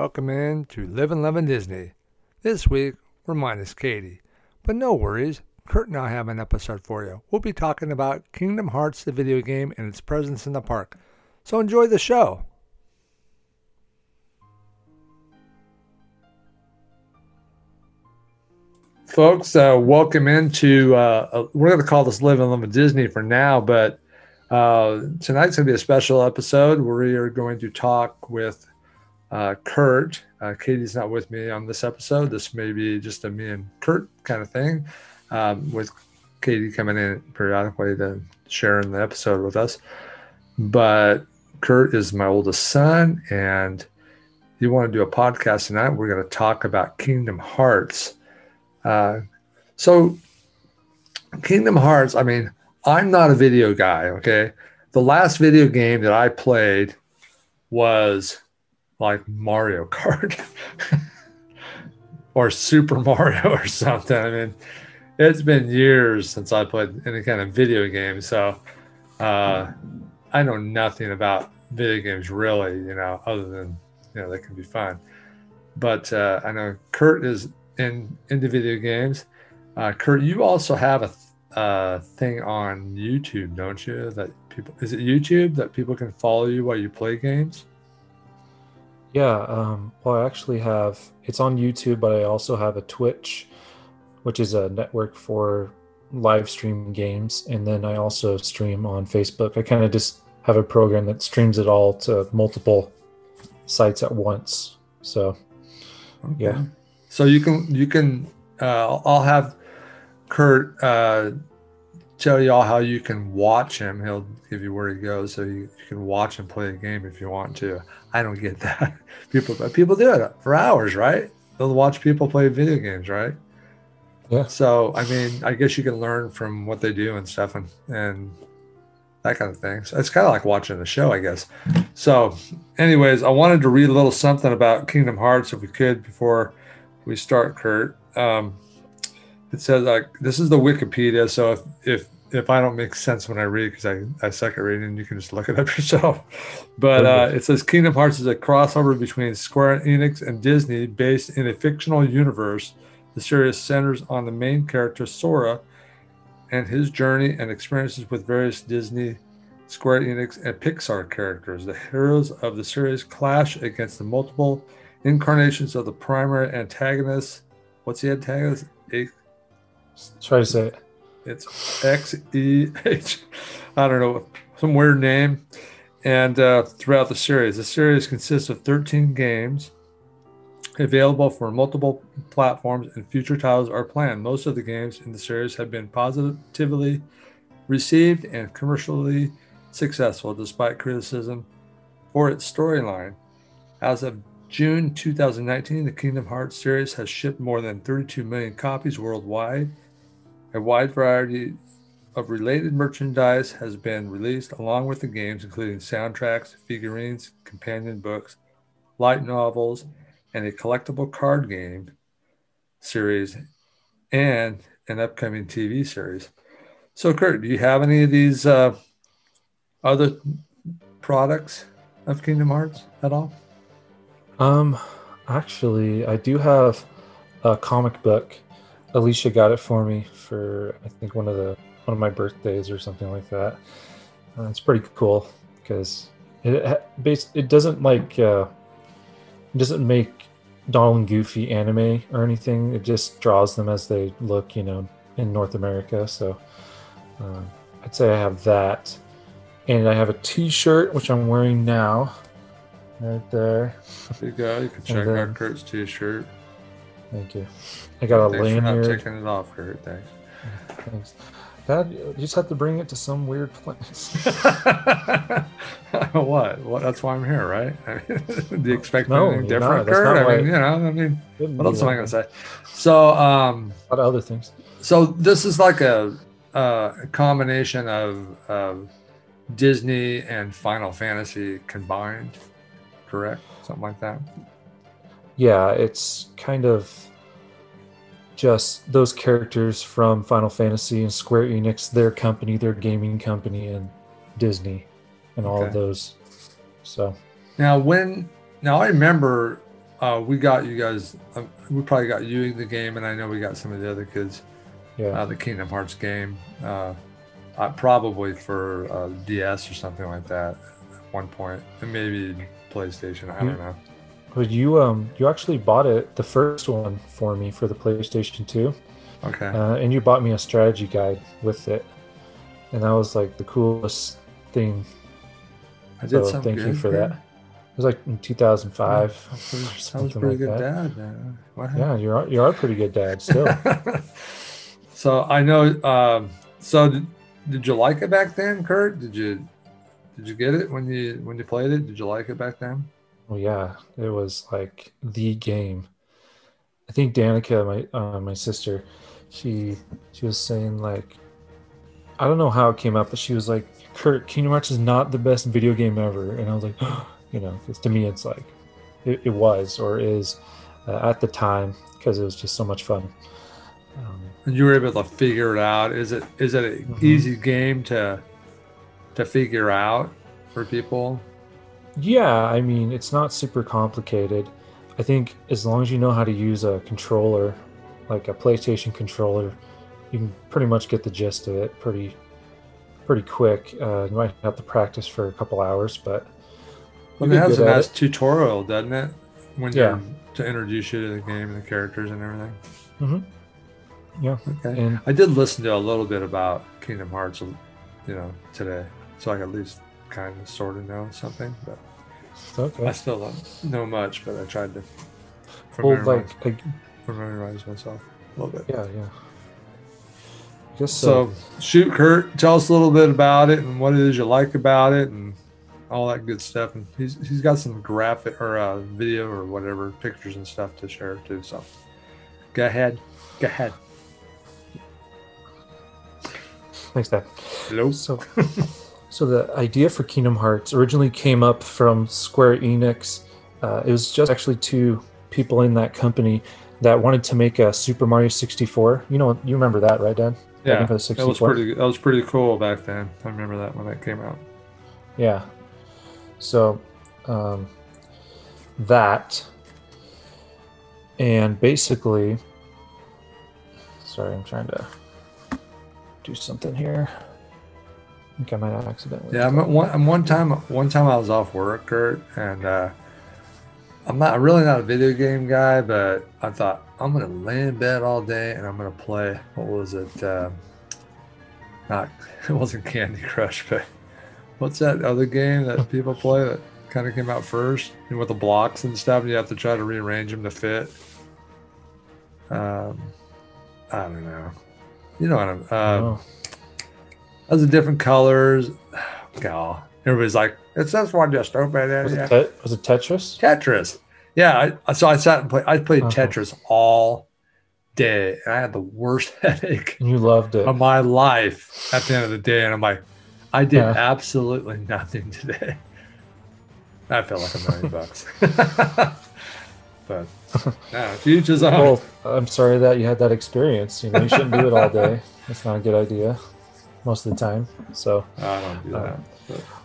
Welcome in to Live and Love in Disney. This week, we're minus Katie. But no worries, Kurt and I have an episode for you. We'll be talking about Kingdom Hearts, the video game, and its presence in the park. So enjoy the show. Folks, uh, welcome into, uh, uh we're going to call this Live and Love in Disney for now, but uh, tonight's going to be a special episode where we are going to talk with uh, Kurt. Uh, Katie's not with me on this episode. This may be just a me and Kurt kind of thing, um, with Katie coming in periodically to share in the episode with us. But Kurt is my oldest son, and you want to do a podcast tonight. We're going to talk about Kingdom Hearts. Uh, so, Kingdom Hearts, I mean, I'm not a video guy, okay? The last video game that I played was like Mario Kart or Super Mario or something. I mean, it's been years since I played any kind of video game, so uh, I know nothing about video games really. You know, other than you know they can be fun. But uh, I know Kurt is in into video games. Uh, Kurt, you also have a uh, thing on YouTube, don't you? That people is it YouTube that people can follow you while you play games? Yeah, um, well, I actually have it's on YouTube, but I also have a Twitch, which is a network for live stream games, and then I also stream on Facebook. I kind of just have a program that streams it all to multiple sites at once. So, okay. yeah. So you can you can uh, I'll have Kurt uh, tell you all how you can watch him. He'll give you where he goes, so you, you, can watch and play a game if you want to. I don't get that. People, but people do it for hours, right? They'll watch people play video games, right? Yeah. So, I mean, I guess you can learn from what they do and stuff, and and that kind of thing. So it's kind of like watching a show, I guess. So, anyways, I wanted to read a little something about Kingdom Hearts, if we could, before we start, Kurt. Um, it says like this is the Wikipedia. So if if if I don't make sense when I read because I, I suck at reading, you can just look it up yourself. But uh, it says Kingdom Hearts is a crossover between Square Enix and Disney based in a fictional universe. The series centers on the main character Sora and his journey and experiences with various Disney, Square Enix, and Pixar characters. The heroes of the series clash against the multiple incarnations of the primary antagonist. What's the antagonist? Try to say it. It's X E H. I don't know, some weird name. And uh, throughout the series, the series consists of 13 games available for multiple platforms, and future titles are planned. Most of the games in the series have been positively received and commercially successful, despite criticism for its storyline. As of June 2019, the Kingdom Hearts series has shipped more than 32 million copies worldwide. A wide variety of related merchandise has been released along with the games, including soundtracks, figurines, companion books, light novels, and a collectible card game series, and an upcoming TV series. So, Kurt, do you have any of these uh, other products of Kingdom Hearts at all? Um, actually, I do have a comic book. Alicia got it for me for I think one of the one of my birthdays or something like that. Uh, it's pretty cool because it it, it doesn't like uh, it doesn't make Donald and Goofy anime or anything. It just draws them as they look, you know, in North America. So uh, I'd say I have that, and I have a T-shirt which I'm wearing now right there. There you go. You can check then, out Kurt's t-shirt. Thank you. I got a Thanks lanyard. For not taking it off, Kurt. Thanks. Thanks. Dad, you just have to bring it to some weird place. what? What? That's why I'm here, right? I mean, do you expect no, anything different, Kurt? I mean, you know, I mean, what else am I going to say? So, um, a lot of other things. So this is like a, a combination of, of Disney and Final Fantasy combined correct? Something like that. Yeah, it's kind of just those characters from Final Fantasy and Square Enix, their company, their gaming company, and Disney, and all okay. of those. So now, when now I remember uh, we got you guys. Um, we probably got you in the game, and I know we got some of the other kids. Yeah. Uh, the Kingdom Hearts game, uh, uh, probably for uh, DS or something like that at one point, and maybe PlayStation. I don't know. But you um you actually bought it the first one for me for the PlayStation 2. Okay. Uh, and you bought me a strategy guide with it. And that was like the coolest thing. I did So thank you for Kurt? that. It was like in 2005. That was pretty- was pretty like good that. dad. Wow. Yeah, you are you are a pretty good dad still. so I know. Um, so did, did you like it back then, Kurt? Did you did you get it when you when you played it? Did you like it back then? Well, yeah, it was like the game. I think Danica, my uh, my sister, she she was saying like, I don't know how it came up, but she was like, "Kurt, Kingdom Hearts is not the best video game ever," and I was like, you know, 'cause to me it's like, it, it was or is uh, at the time because it was just so much fun. Um, And you were able to figure it out. Is it is it an Mhm. easy game to to figure out for people? Yeah, I mean, it's not super complicated. I think as long as you know how to use a controller, like a PlayStation controller, you can pretty much get the gist of it pretty pretty quick. Uh, you might have to practice for a couple hours, but Well, it has a nice it. tutorial, doesn't it? When Yeah. to introduce you to the game and the characters and everything. Mhm. Yeah, Okay. and I did listen to a little bit about Kingdom Hearts, you know, today, so I could at least kind of sort of know something. But I still don't know much. But I tried to Well, like, like, familiarize myself a little bit. yeah, yeah. I guess so. So, shoot, Kurt, tell us a little bit about it and what it is you like about it and all that good stuff. And he's he's got some graphic or uh, video or whatever pictures and stuff to share too. So, go ahead, go ahead. Thanks, Dad. Hello. So, so the idea for Kingdom Hearts originally came up from Square Enix. Uh, it was just actually two people in that company that wanted to make a Super Mario 64. You know, you remember that, right, Dan? Yeah, that was pretty. That was pretty cool back then. I remember that when that came out. Yeah. So, um, that, and basically, sorry, I'm trying to do something here. Think I might have accidentally. Yeah, I'm one. I'm one time. One time I was off work, Kurt, and uh, I'm not really not a video game guy, but I thought I'm gonna lay in bed all day and I'm gonna play. What was it? Um, not. It wasn't Candy Crush, but what's that other game that people play that kind of came out first and with the blocks and stuff? And you have to try to rearrange them to fit. Um, I don't know. You know what I'm. Uh, Those are different colors. God, everybody's like, it's just one just open it. was, yeah." it te- was it Tetris? Tetris. Yeah, I, so I sat and played. I played Uh-huh. Tetris all day, and I had the worst headache you loved it. of my life at the end of the day. And I'm like, I did Yeah. absolutely nothing today. I felt like a million bucks. but no, each his own. Well, I'm sorry that you had that experience. You know, you shouldn't do it all day. That's not a good idea most of the time. So, I don't do that. Uh,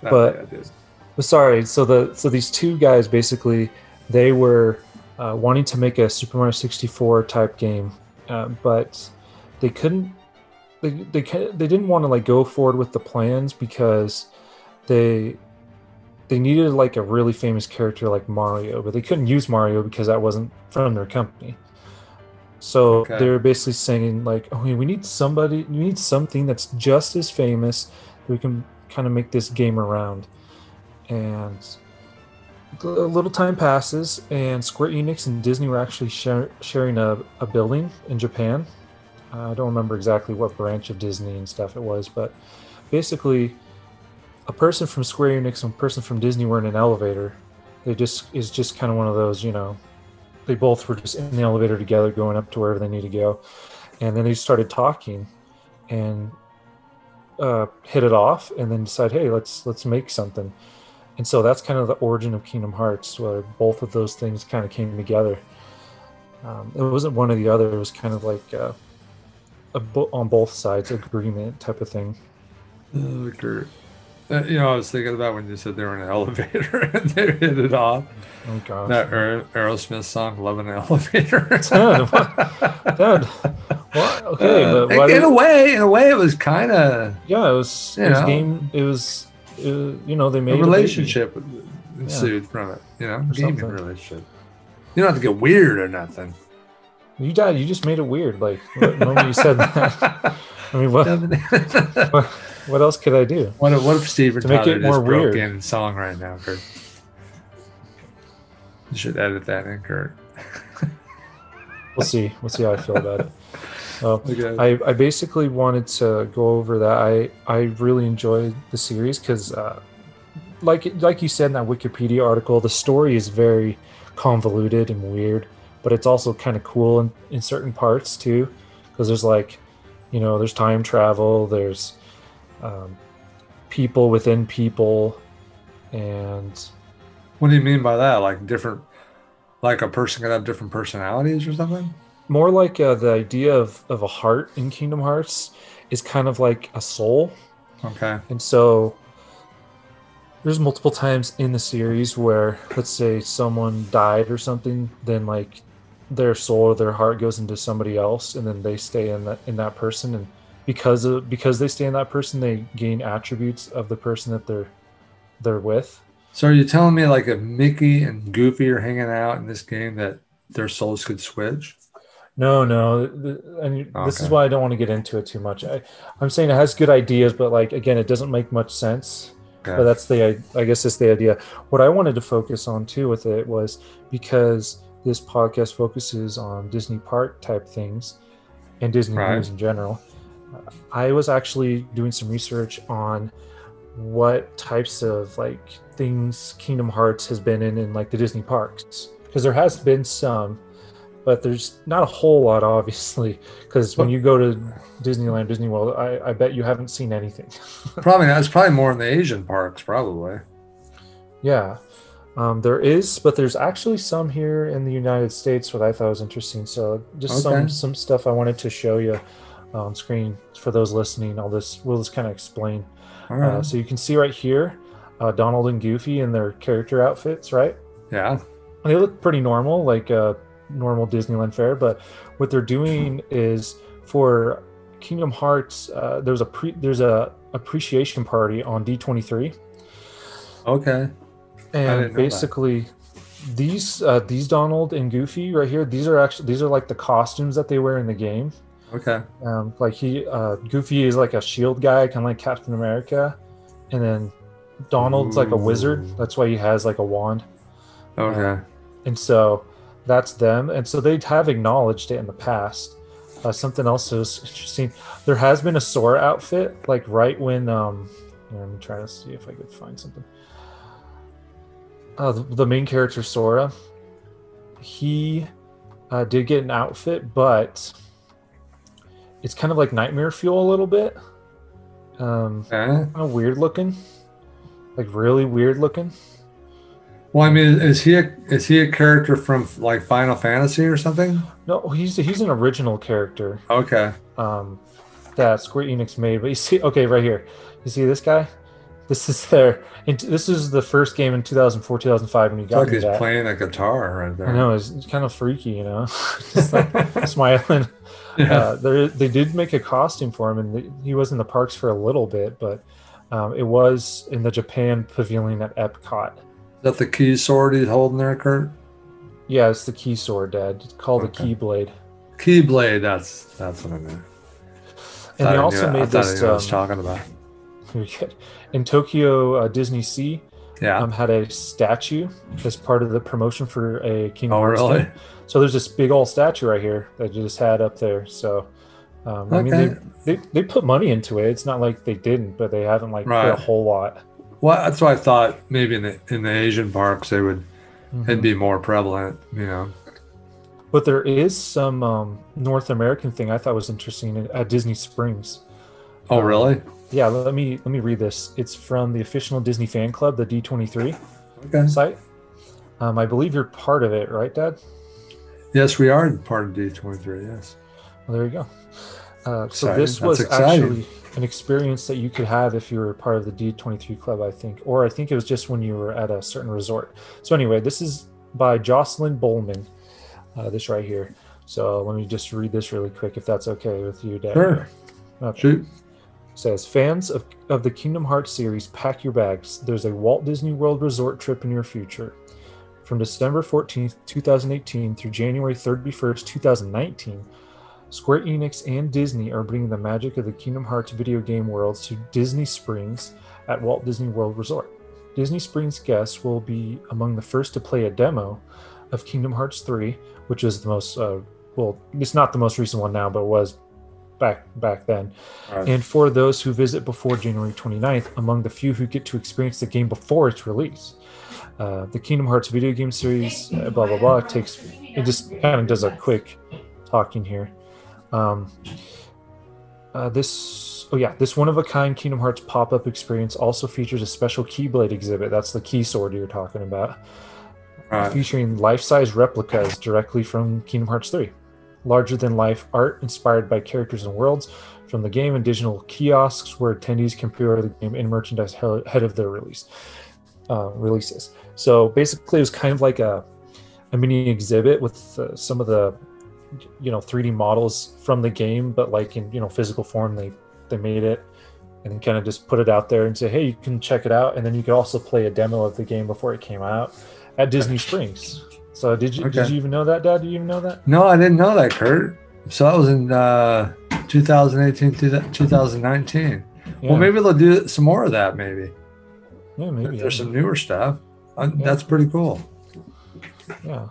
but but- day I did. but sorry. So the so these two guys basically they were uh, wanting to make a Super Mario 64 type game, uh, but they couldn't. They they they didn't want to like go forward with the plans because they they needed like a really famous character like Mario, but they couldn't use Mario because that wasn't from their company. So Okay. they're basically saying like, "Oh, we need somebody. We need something that's just as famous. that We can kind of make this game around." And a little time passes, and Square Enix and Disney were actually share, sharing a, a building in Japan. I don't remember exactly what branch of Disney and stuff it was, but basically, a person from Square Enix and a person from Disney were in an elevator. They just is just kind of one of those, you know, they both were just in the elevator together, going up to wherever they need to go, and then they started talking, and uh, hit it off, and then decide, hey, let's let's make something. And so that's kind of the origin of Kingdom Hearts, where both of those things kind of came together. Um, it wasn't one or the other; it was kind of like uh, a on both sides agreement type of thing. Oh. Uh, you know, I was thinking about when you said they were in an elevator and they hit it off. Oh gosh. That Aer- Aerosmith song, "Love in an Elevator." Dad, what? Dad, what? Okay, Uh, but in a way, in a way, it was kind of yeah, it was, it was know. game. It was, uh, you know, they made a a relationship ensued from it. You know, gaming something. relationship. You don't have to get weird or nothing. You dad, you just made it weird. Like the moment you said that. I mean, what, what, what else could I do? What if, what if Steven To make Tyler it just more weird. in song right now, Kurt? You should edit that in, Kurt. We'll see. We'll see how I feel about it. Okay. I, I basically wanted to go over that. I, I really enjoyed the series because, uh, like like you said in that Wikipedia article, the story is very convoluted and weird, but it's also kind of cool in, in certain parts too. Because there's like, you know, there's time travel, there's um, people within people, and what do you mean by that? Like different, like a person can have different personalities or something? more like uh, the idea of, of a heart in Kingdom Hearts is kind of like a soul. Okay. And so there's multiple times in the series where let's say someone died or something, then like their soul or their heart goes into somebody else and then they stay in that in that person and because of because they stay in that person they gain attributes of the person that they're they're with. So are you telling me like if Mickey and Goofy are hanging out in this game that their souls could switch? No, no, and this is why I don't want to get into it too much. I, I'm saying it has good ideas, but like again, it doesn't make much sense. Okay. But that's the I guess that's the idea. What I wanted to focus on too with it was because this podcast focuses on Disney park type things and Disney Right. news in general. I was actually doing some research on what types of like things Kingdom Hearts has been in in like the Disney parks because there has been some, but there's not a whole lot obviously because when you go to Disneyland, Disney World, I, I bet you haven't seen anything. probably not. It's probably more in the Asian parks, probably. Yeah, um, there is, but there's actually some here in the United States what I thought was interesting. So just some some stuff I wanted to show you on screen for those listening. All this we'll just kind of explain. All right. Uh, so you can see right here, uh, Donald and Goofy in their character outfits, right? yeah. And they look pretty normal, like a normal Disneyland fare. But what they're doing is for Kingdom Hearts, uh, there's a pre there's a appreciation party on D23 Okay. and that. basically these uh, these Donald and Goofy right here these are actually these are like the costumes that they wear in the game Okay. um, like he uh, Goofy is like a shield guy kind of like Captain America. And then Donald's like a wizard. That's why he has like a wand. Okay. and so that's them. And so they have acknowledged it in the past. Uh, something else was interesting. There has been a Sora outfit like right when um I'm trying to see if I could find something. Uh, the, the main character Sora he uh, did get an outfit but it's kind of like nightmare fuel a little bit um okay. kind of weird looking like really weird looking Well, I mean, is he a is he a character from like Final Fantasy or something? no he's he's an original character Okay. um, that Square Enix made. But you see, okay, right here, you see this guy. This is their. and This is the first game in 2004, 2005 when you It's got like he's that. playing a guitar right there. I know it's, it's kind of freaky, you know, just like smiling. yeah. Uh, there, they did make a costume for him, and the, he was in the parks for a little bit, but um, it was in the Japan pavilion at Epcot. Is that the key sword he's holding there, Kurt? Yeah, it's the key sword, Dad. It's called Okay. the Keyblade. Keyblade. That's that's what I meant. And they I also knew- I made I this. knew what I was Um, talking about. In Tokyo uh, DisneySea, Yeah. um, had a statue as part of the promotion for a Kingdom oh, Hearts really? game. So there's this big old statue right here that you just had up there. So um, I mean, they, they they put money into it. It's not like they didn't, but they haven't like put a whole lot. Well, that's why I thought maybe in the in the Asian parks they would it'd Mhm. be more prevalent. You know. But there is some um, North American thing I thought was interesting at Disney Springs. Oh, Um, really? Yeah, let me let me read this. It's from the official Disney fan club, the D23 Okay. site. Um, I believe you're part of it, right, Dad? Yes, we are part of D twenty three. Yes. Well, there you go. Uh, so this was actually an experience that you could have if you were part of the D23 club, I think, or I think it was just when you were at a certain resort. So anyway, this is by Jocelyn Bowman. Uh, this right here. So let me just read this really quick, if that's okay with you, Dad. Sure. Okay. Shoot. says fans of, of the Kingdom Hearts series, pack your bags. There's a Walt Disney World resort trip in your future. From December 14th, 2018 through January 31st, 2019, Square Enix and Disney are bringing the magic of the Kingdom Hearts video game worlds to Disney Springs at Walt Disney World Resort. Disney Springs guests will be among the first to play a demo of Kingdom Hearts 3, which is the most uh, well, it's not the most recent one now, but was back back then. Right. And for those who visit before January 29th, among the few who get to experience the game before its release. Uh, the Kingdom Hearts video game series, uh, blah blah blah, takes it just kind of does a quick talking here. Um, uh, this oh yeah, this one of a kind Kingdom Hearts pop up experience also features a special Keyblade exhibit. That's the key sword you're talking about, Right. featuring life size replicas directly from Kingdom Hearts 3. Larger than life art inspired by characters and worlds from the game and digital kiosks where attendees can pre order the game and merchandise ahead of their release uh, releases. So basically, it was kind of like a, a mini exhibit with uh, some of the you know 3D models from the game, but like in you know physical form. They they made it and kind of just put it out there and say, hey, you can check it out, and then you could also play a demo of the game before it came out at Disney Springs. So did you did you even know that, Dad? Did you even know that? No, I didn't know that, Kurt. So that was in uh, 2018, 2019. Yeah, Well, maybe they'll do some more of that. Maybe yeah, maybe. there's some newer stuff. Uh, Yeah. That's pretty cool. yeah.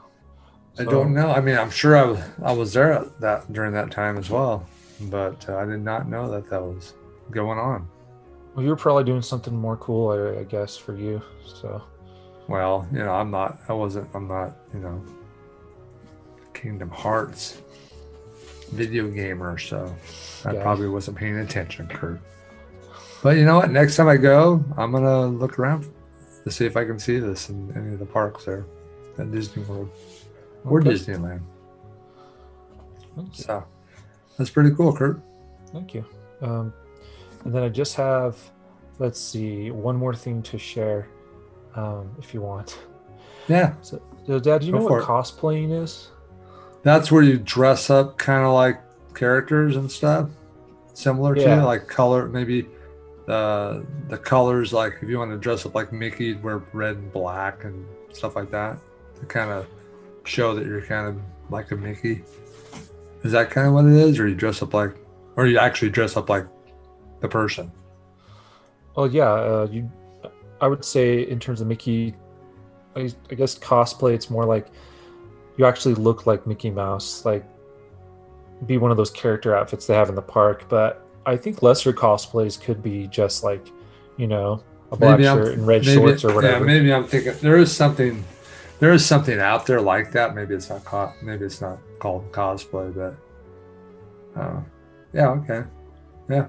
I don't know. I mean, I'm sure I was I was there at that during that time as well, but uh, I did not know that that was going on. Well, you're probably doing something more cool, I, I guess, for you. So Well, you know, I'm not. I wasn't. I'm not. You know, Kingdom Hearts video gamer, so I Yeah. probably wasn't paying attention, Kurt. But you know what? Next time I go, I'm gonna look around to see if I can see this in any of the parks there at Disney World or Okay. Disneyland. So that's pretty cool, Kurt. Thank you. Um, and then I just have, let's see, one more thing to share, um, if you want. Yeah, So, so Dad, do you Go know what it. cosplaying is? that's where you dress up kind of like characters and stuff, similar Yeah. to like color, maybe the the colors. Like if you want to dress up like Mickey, you'd wear red and black and stuff like that to kind of show that you're kind of like a Mickey. Is that kind of what it is, or you dress up like, or you actually dress up like the person? Oh yeah, uh, you. I would say in terms of Mickey, I, I guess cosplay. It's more like you actually look like Mickey Mouse, like be one of those character outfits they have in the park. But I think lesser cosplays could be just like, you know, a black Maybe I'm- shirt and red Maybe, shorts or whatever. Yeah, maybe I'm thinking there is something, there is something out there like that. Maybe it's not co- maybe it's not called cosplay, but uh, yeah, okay. Yeah,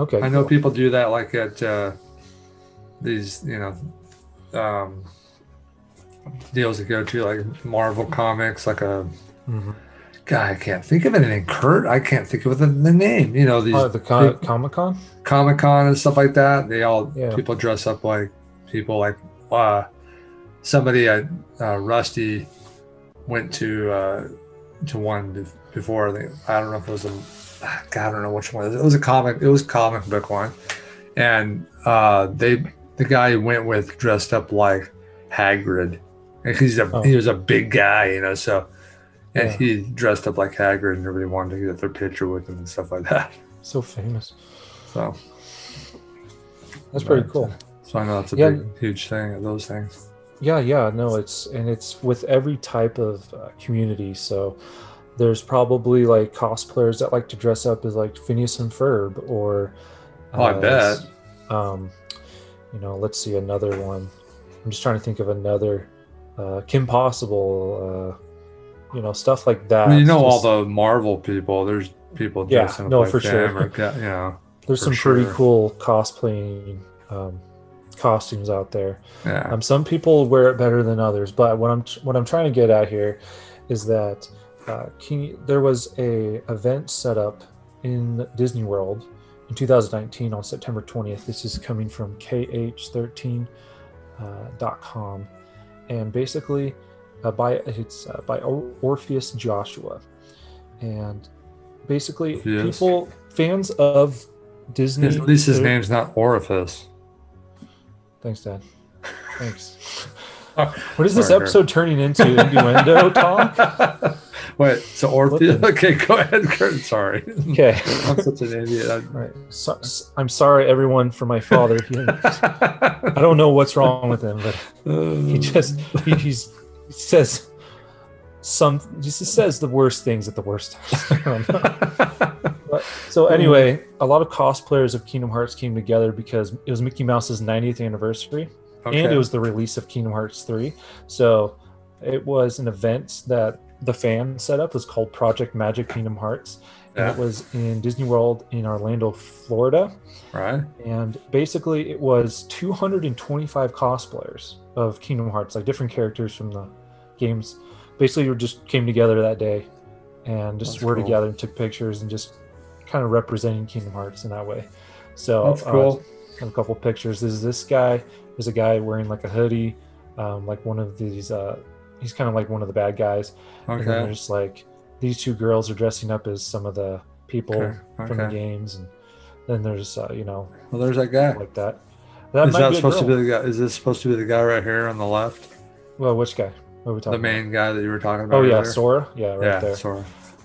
okay, I know cool. people do that like at uh, these, you know, um, deals that go to like Marvel comics, like a Mhm. guy. I can't think of anything. Kurt, I can't think of the, the name. You know these Oh, the co- Comic Con. Comic Con and stuff like that. They all Yeah. people dress up like people like uh, somebody at uh, Rusty went to uh, to one be- before. They, I don't know if it was a God, I don't know which one. It was. It was a comic. It was comic book one, and uh, they the guy he went with dressed up like Hagrid. And he's a Oh. he was a big guy, you know. So and Yeah. he dressed up like Hagrid, and everybody wanted to get their picture with him and stuff like that. So famous. So That's pretty cool. uh, So I know that's a Yeah. big, huge thing. Those things. Yeah, yeah, no, it's and it's with every type of uh, community. So there's probably like cosplayers that like to dress up as like Phineas and Ferb, or Oh, I as, bet. Um, you know, let's see another one. I'm just trying to think of another. Uh, Kim Possible, uh, you know, stuff like that. Well, you know It's all the Marvel people. There's people Yeah, dressing up no, like for sure. or ca- you know, There's some pretty cool cosplaying um, costumes out there. yeah. Um, some people wear it better than others, but what I'm what I'm trying to get at here is that uh, King, there was a event set up in Disney World in 2019 on September 20th. This is coming from kh13.com, uh, and basically, uh, by it's uh, by Orpheus Joshua, and basically yes. people fans of Disney. At least his name's not Orifice. Thanks, Dad. Thanks. what is this episode turning into? Innuendo talk? Wait, so Orpheus? Okay, go ahead, Kurt. Sorry. Okay. I'm such an idiot. I'm, right. so, I'm sorry, everyone, for my father. He, I don't know what's wrong with him, but he uh. just he, he's, he says some just says the worst things at the worst times. but, so anyway, a lot of cosplayers of Kingdom Hearts came together because it was Mickey Mouse's 90th anniversary, okay. and it was the release of Kingdom Hearts 3. So it was an event that the fan setup was called Project Magic Kingdom Hearts. And it was in Disney World in Orlando, Florida. Right. And basically, it was 225 cosplayers of Kingdom Hearts, like different characters from the games. Basically, we just came together that day and just That's were cool. together and took pictures and just kind of representing Kingdom Hearts in that way. So That's uh, cool. Uh, a couple pictures. There's this guy. There's a guy wearing like a hoodie, um, like one of these. Uh, he's kind of like one of the bad guys. Okay. And there's like these two girls are dressing up as some of the people okay. Okay. from the games, and then there's uh, you know. Well, there's that guy like that. That is that supposed to be the guy? Is this supposed to be the guy right here on the left? Well, which guy? What are we talking? The main about? guy that you were talking about. Oh yeah, Sora. Yeah, right yeah, there. Sora.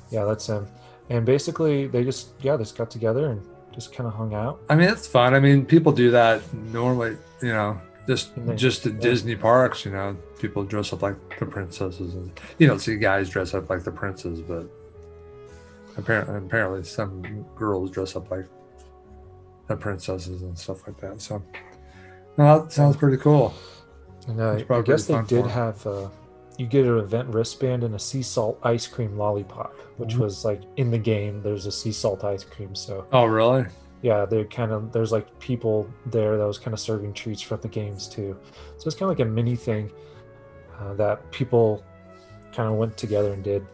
Yeah, that's him. And basically, they just yeah, they just got together and just kind of hung out. I mean, it's fun. I mean, people do that normally. You know, just just at yeah. Disney parks. You know, people dress up like the princesses, and you don't see guys dress up like the princes, but apparently, apparently, some girls dress up like the princesses and stuff like that. So, no, that sounds pretty cool. And uh, I guess they did have. Uh, you get an event wristband and a sea salt ice cream lollipop, which mm-hmm. was like in the game. There's a sea salt ice cream. So. Oh really? Yeah, they kind of there's like people there that was kind of serving treats from the games too. So it's kind of like a mini thing uh, that people kind of went together and did.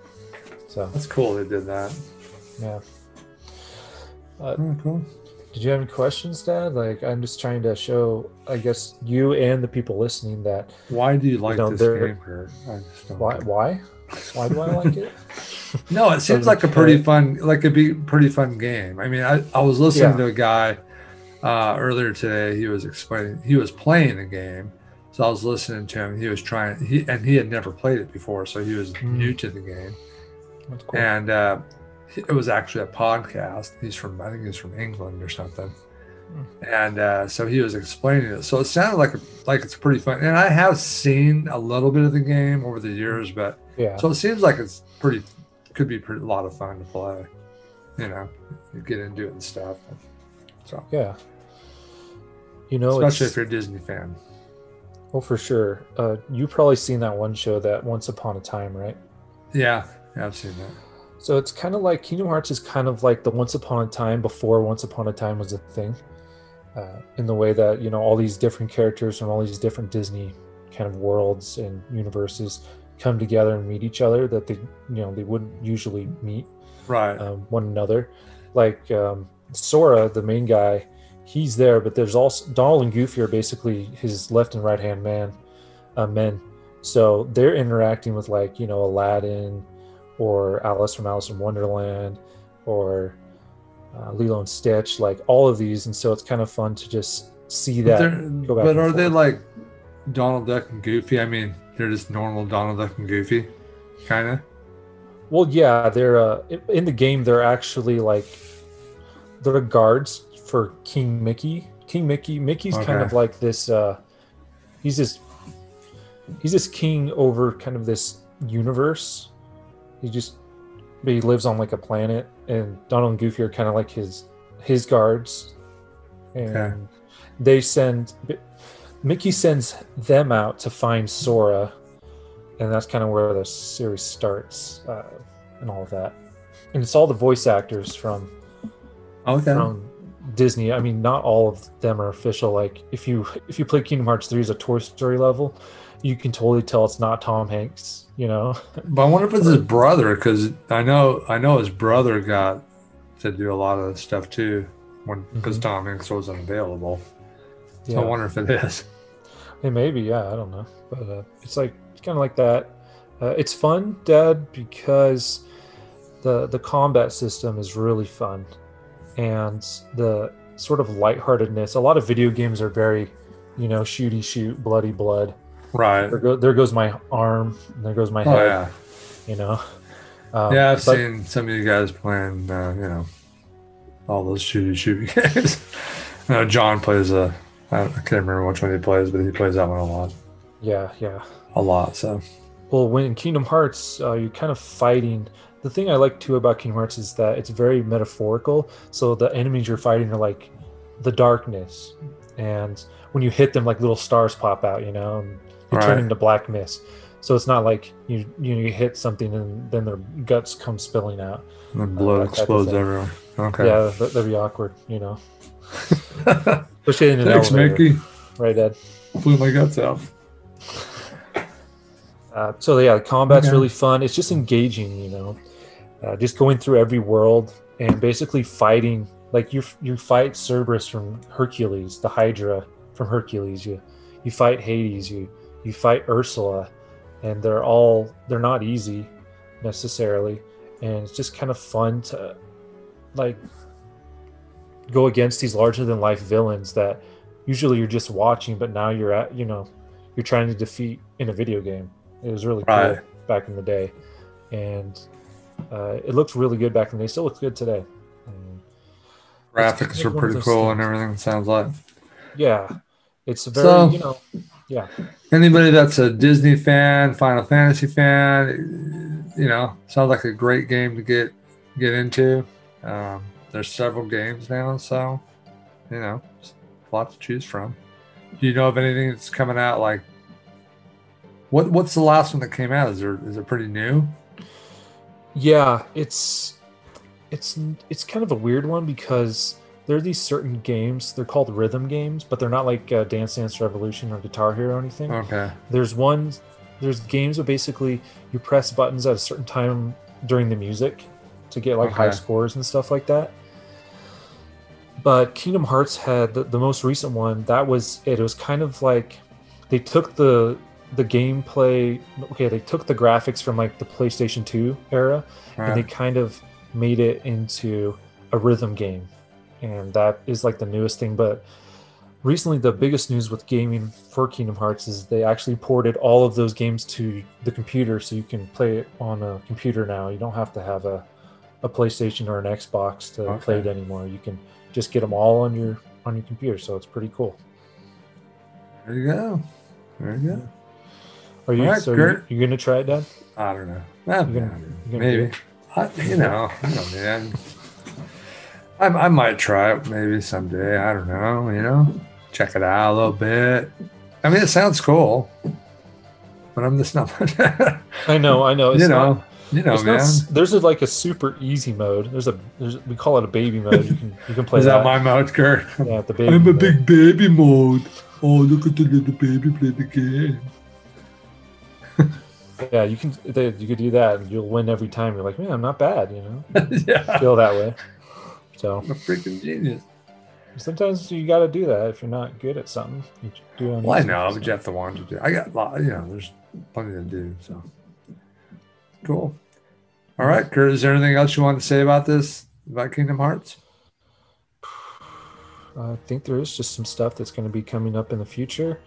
So that's cool. They did that. Yeah. Uh, oh, cool. Did you have any questions, Dad? Like, I'm just trying to show, I guess, you and the people listening that. Why do you like you know, this game, Kurt? Why? Why? Why do I like it? no, it seems like a pretty fun, like it'd be pretty fun game. I mean, I, I was listening yeah. to a guy uh, earlier today. He was explaining, he was playing a game, so I was listening to him. He was trying, he and he had never played it before, so he was mm. new to the game. Cool. And uh, it was actually a podcast. He's from, I think he's from England or something. And uh, so he was explaining it. So it sounded like like it's pretty fun. And I have seen a little bit of the game over the years, but yeah. So it seems like it's pretty, could be pretty, a lot of fun to play. You know, you get into it and stuff. So yeah, you know, especially if you're a Disney fan. Well, for sure. Uh, you've probably seen that one show, that Once Upon a Time, right? Yeah, yeah I've seen that. So it's kind of like Kingdom Hearts is kind of like the Once Upon a Time before Once Upon a Time was a thing, uh, in the way that you know all these different characters from all these different Disney kind of worlds and universes come together and meet each other that they you know they wouldn't usually meet right um, one another. Like um, Sora, the main guy, he's there, but there's also Donald and Goofy are basically his left and right hand man uh, men. So they're interacting with like you know Aladdin or Alice from Alice in Wonderland or uh, Lilo and Stitch, like all of these, and so it's kind of fun to just see that. But, but are forth. they like Donald Duck and Goofy? I mean, they're just normal Donald Duck and Goofy, kind of. Well, yeah, they're uh, in the game. They're actually like they're guards for King Mickey. King Mickey. Mickey's okay. kind of like this. Uh, he's this. He's this king over kind of this universe he just he lives on like a planet, and Donald and Goofy are kind of like his his guards, and okay. they send Mickey sends them out to find Sora, and that's kind of where the series starts uh, and all of that. And it's all the voice actors from okay. from Disney. I mean, not all of them are official. Like if you if you play Kingdom Hearts three as a Toy Story level, you can totally tell it's not Tom Hanks you know. But I wonder if it's his brother because I know I know his brother got to do a lot of stuff too. when because Mhm. Tom Hanks wasn't available. So Yeah. I wonder if it is. Hey, maybe, yeah, I don't know, but uh, it's like it's kind of like that. Uh, it's fun, Dad, because the the combat system is really fun, and the sort of lightheartedness. A lot of video games are very, you know, shooty shoot, bloody blood. Right. There, go, there goes my arm, and there goes my Oh head. yeah. You know. Um, Yeah, I've but- seen some of you guys playing. Uh, you know, all those shooty shooty games. I know John plays a. I I can't remember which one he plays, but he plays that one a lot. Yeah, yeah. A lot. So Well, when in Kingdom Hearts, uh, you're kind of fighting. The thing I like too about Kingdom Hearts is that it's very metaphorical. So the enemies you're fighting are like the darkness, and when you hit them, like little stars pop out, you know, and they turn into black mist. So it's not like you you, know, you hit something and then their guts come spilling out. the blood that type of explodes everywhere. Okay. Yeah, that, that'd be awkward, you know. Especially in an Thanks, elevator, Mickey. right, Ed? Blew my guts out. Uh, so yeah, the combat's Okay. really fun. It's just engaging, you know. Uh, just going through every world and basically fighting. Like you, you fight Cerberus from Hercules, the Hydra from Hercules. You, you fight Hades. You, you fight Ursula, and they're all they're not easy necessarily, and it's just kind of fun to like go against these larger than life villains that usually you're just watching, but now you're at you know you're trying to defeat in a video game. It was really Right. cool back in the day, and uh, it looked really good back in the day. Still looks good today. Um, Graphics are pretty those cool and everything. Sounds like. yeah, it's very So- you know yeah Anybody that's a Disney fan, Final Fantasy fan, you know, sounds like a great game to get get into. Um, there's several games now, so you know, it's a lot to choose from. Do you know of anything that's coming out? Like, what what's the last one that came out? Is there is it pretty new? yeah it's it's it's kind of a weird one because there are these certain games they're called rhythm games but they're not like uh, dance dance revolution or guitar hero or anything. Okay, there's one there's games where basically you press buttons at a certain time during the music to get like high scores and stuff like that. But kingdom hearts had the, the most recent one that was it. it was kind of like they took the the gameplay okay they took the graphics from like the playstation 2 era and they kind of made it into a rhythm game and that is like the newest thing but recently the biggest news with gaming for kingdom hearts is they actually ported all of those games to the computer so you can play it on a computer now you don't have to have a, a playstation or an xbox to play it anymore you can just get them all on your on your computer so it's pretty cool there you go. There you go. are you Alright, so Kurt. you're, you're gonna try it dad I don't know. Gonna- man, you gonna do maybe. I, you know, I don't know, man. I, I might try it maybe someday. I don't know. You know, check it out a little bit. I mean, it sounds cool, but I'm just not. i know i know it's you not know, you know, It's man. not there's a, like a super easy mode. There's a there's, we call it a baby mode. You can you can play Is that. that my mode, Kurt? yeah, the baby. I'm a mode. big baby mode. Oh, look at the little baby play the game. Yeah, you can they, you could do that, and you'll win every time. You're like, man, I'm not bad. You know, yeah, feel that way. So I'm a freaking genius. sometimes you got to do that if you're not good at something. You do Well, I know, I'm you the to want to do. I got, a lot- you know, there's plenty to do. So cool. All right, Kurt. Is there anything else you want to say about this about Kingdom Hearts? I think there is just some stuff that's going to be coming up in the future.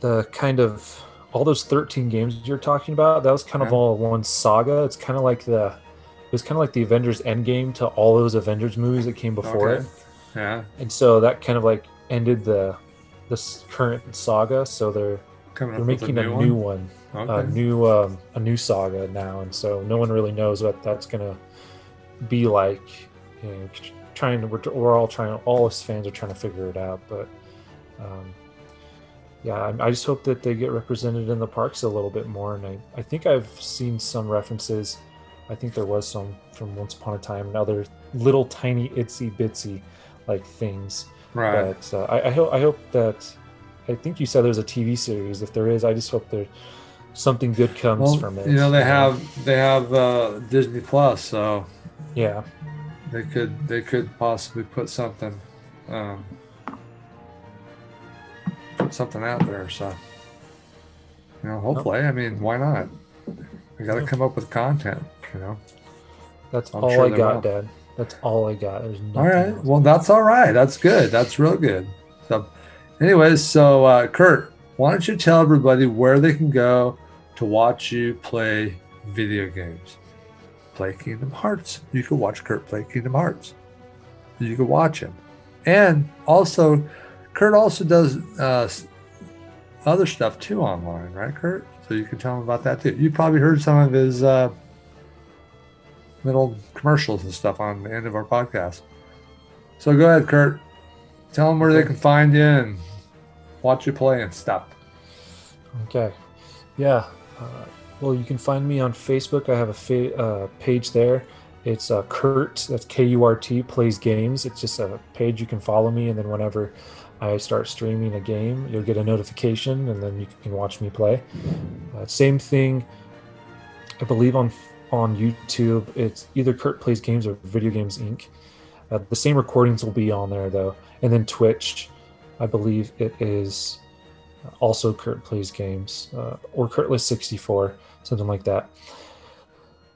The kind of all those 13 games you're talking about, that was kind of all one saga. It's kind of like the was kind of like the Avengers Endgame to all those Avengers movies that came before Okay. it. Yeah, And so that kind of like ended the this current saga. So they're coming they're making a, one? new one, Okay. a new um, a new saga now, and so no one really knows what that's gonna be like. You know, trying to we're, we're all trying all us fans are trying to figure it out, but um, yeah, I, I just hope that they get represented in the parks a little bit more. And I, I think I've seen some references. I think there was some from Once Upon a Time and other little tiny itsy bitsy like things right. but uh, I, I hope I hope that I think you said there's a TV series. If there is, I just hope there something good comes Well, from it. you know, they have they have uh, Disney Plus, so yeah, they could they could possibly put something um, put something out there. So you know, hopefully, I mean, why not? We got to Yeah. come up with content. You know. That's I'm all sure I got, will. Dad. That's all I got. There's nothing All right. else. Well, that's all right. That's good. That's real good. So, anyways, so uh, Kurt, why don't you tell everybody where they can go to watch you play video games? Play Kingdom Hearts. You can watch Kurt play Kingdom Hearts. You can watch him, and also, Kurt also does uh, other stuff too online, right, Kurt? So you can tell him about that too. You probably heard some of his uh, little commercials and stuff on the end of our podcast. So go ahead, Kurt. Tell them where they can find you and watch you play and stuff. Okay. Yeah. Uh, well, you can find me on Facebook. I have a fa- uh, page there. It's uh, Kurt, that's K U R T, plays games. It's just a page you can follow me, and then whenever I start streaming a game, you'll get a notification, and then you can watch me play. Uh, same thing, I believe on on YouTube. It's either Kurt plays games or Video Games Inc. Uh, the same recordings will be on there though, and then Twitch. I believe it is also Kurt plays games uh, or Kurtless64, something like that.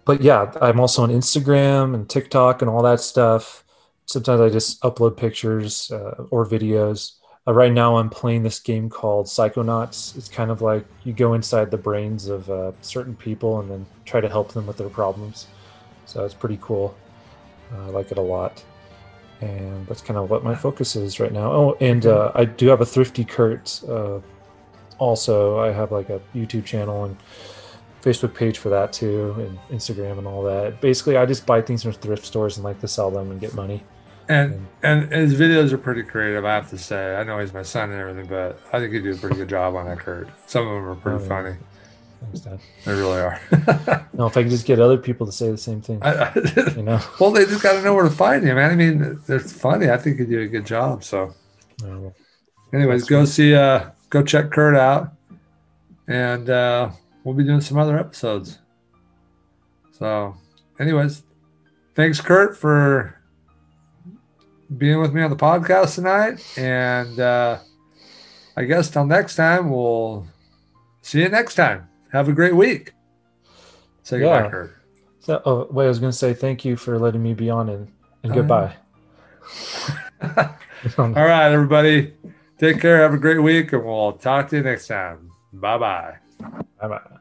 But yeah, I'm also on Instagram and TikTok and all that stuff. Sometimes I just upload pictures uh, or videos. Uh, right now, I'm playing this game called Psychonauts. It's kind of like you go inside the brains of uh, certain people and then try to help them with their problems. So it's pretty cool. Uh, I like it a lot. And that's kind of what my focus is right now. Oh, and uh, I do have a Thrifty Kurt uh, also i have like a youtube channel and facebook page for that too and instagram and all that basically i just buy things from thrift stores and like to sell them and get money And and his videos are pretty creative, I have to say. I know he's my son and everything, but I think he do a pretty good job on that, Kurt. Some of them are pretty Oh, funny. thanks dad They really are. no if i can just get other people to say the same thing I, you know well, they just got to know where to find you, man. I mean, they're funny. I think you do a good job. So, well, anyways, go right. see, uh, go check Kurt out, and uh, we'll be doing some other episodes. So, anyways, thanks, Kurt, for being with me on the podcast tonight. And uh, I guess till next time, we'll see you next time. Have a great week. Say goodbye, Yeah. Kurt. so, oh wait i was going to say thank you for letting me be on and, and Oh, goodbye All right, everybody. Take care. Have a great week, and we'll talk to you next time. Bye bye. Bye-bye.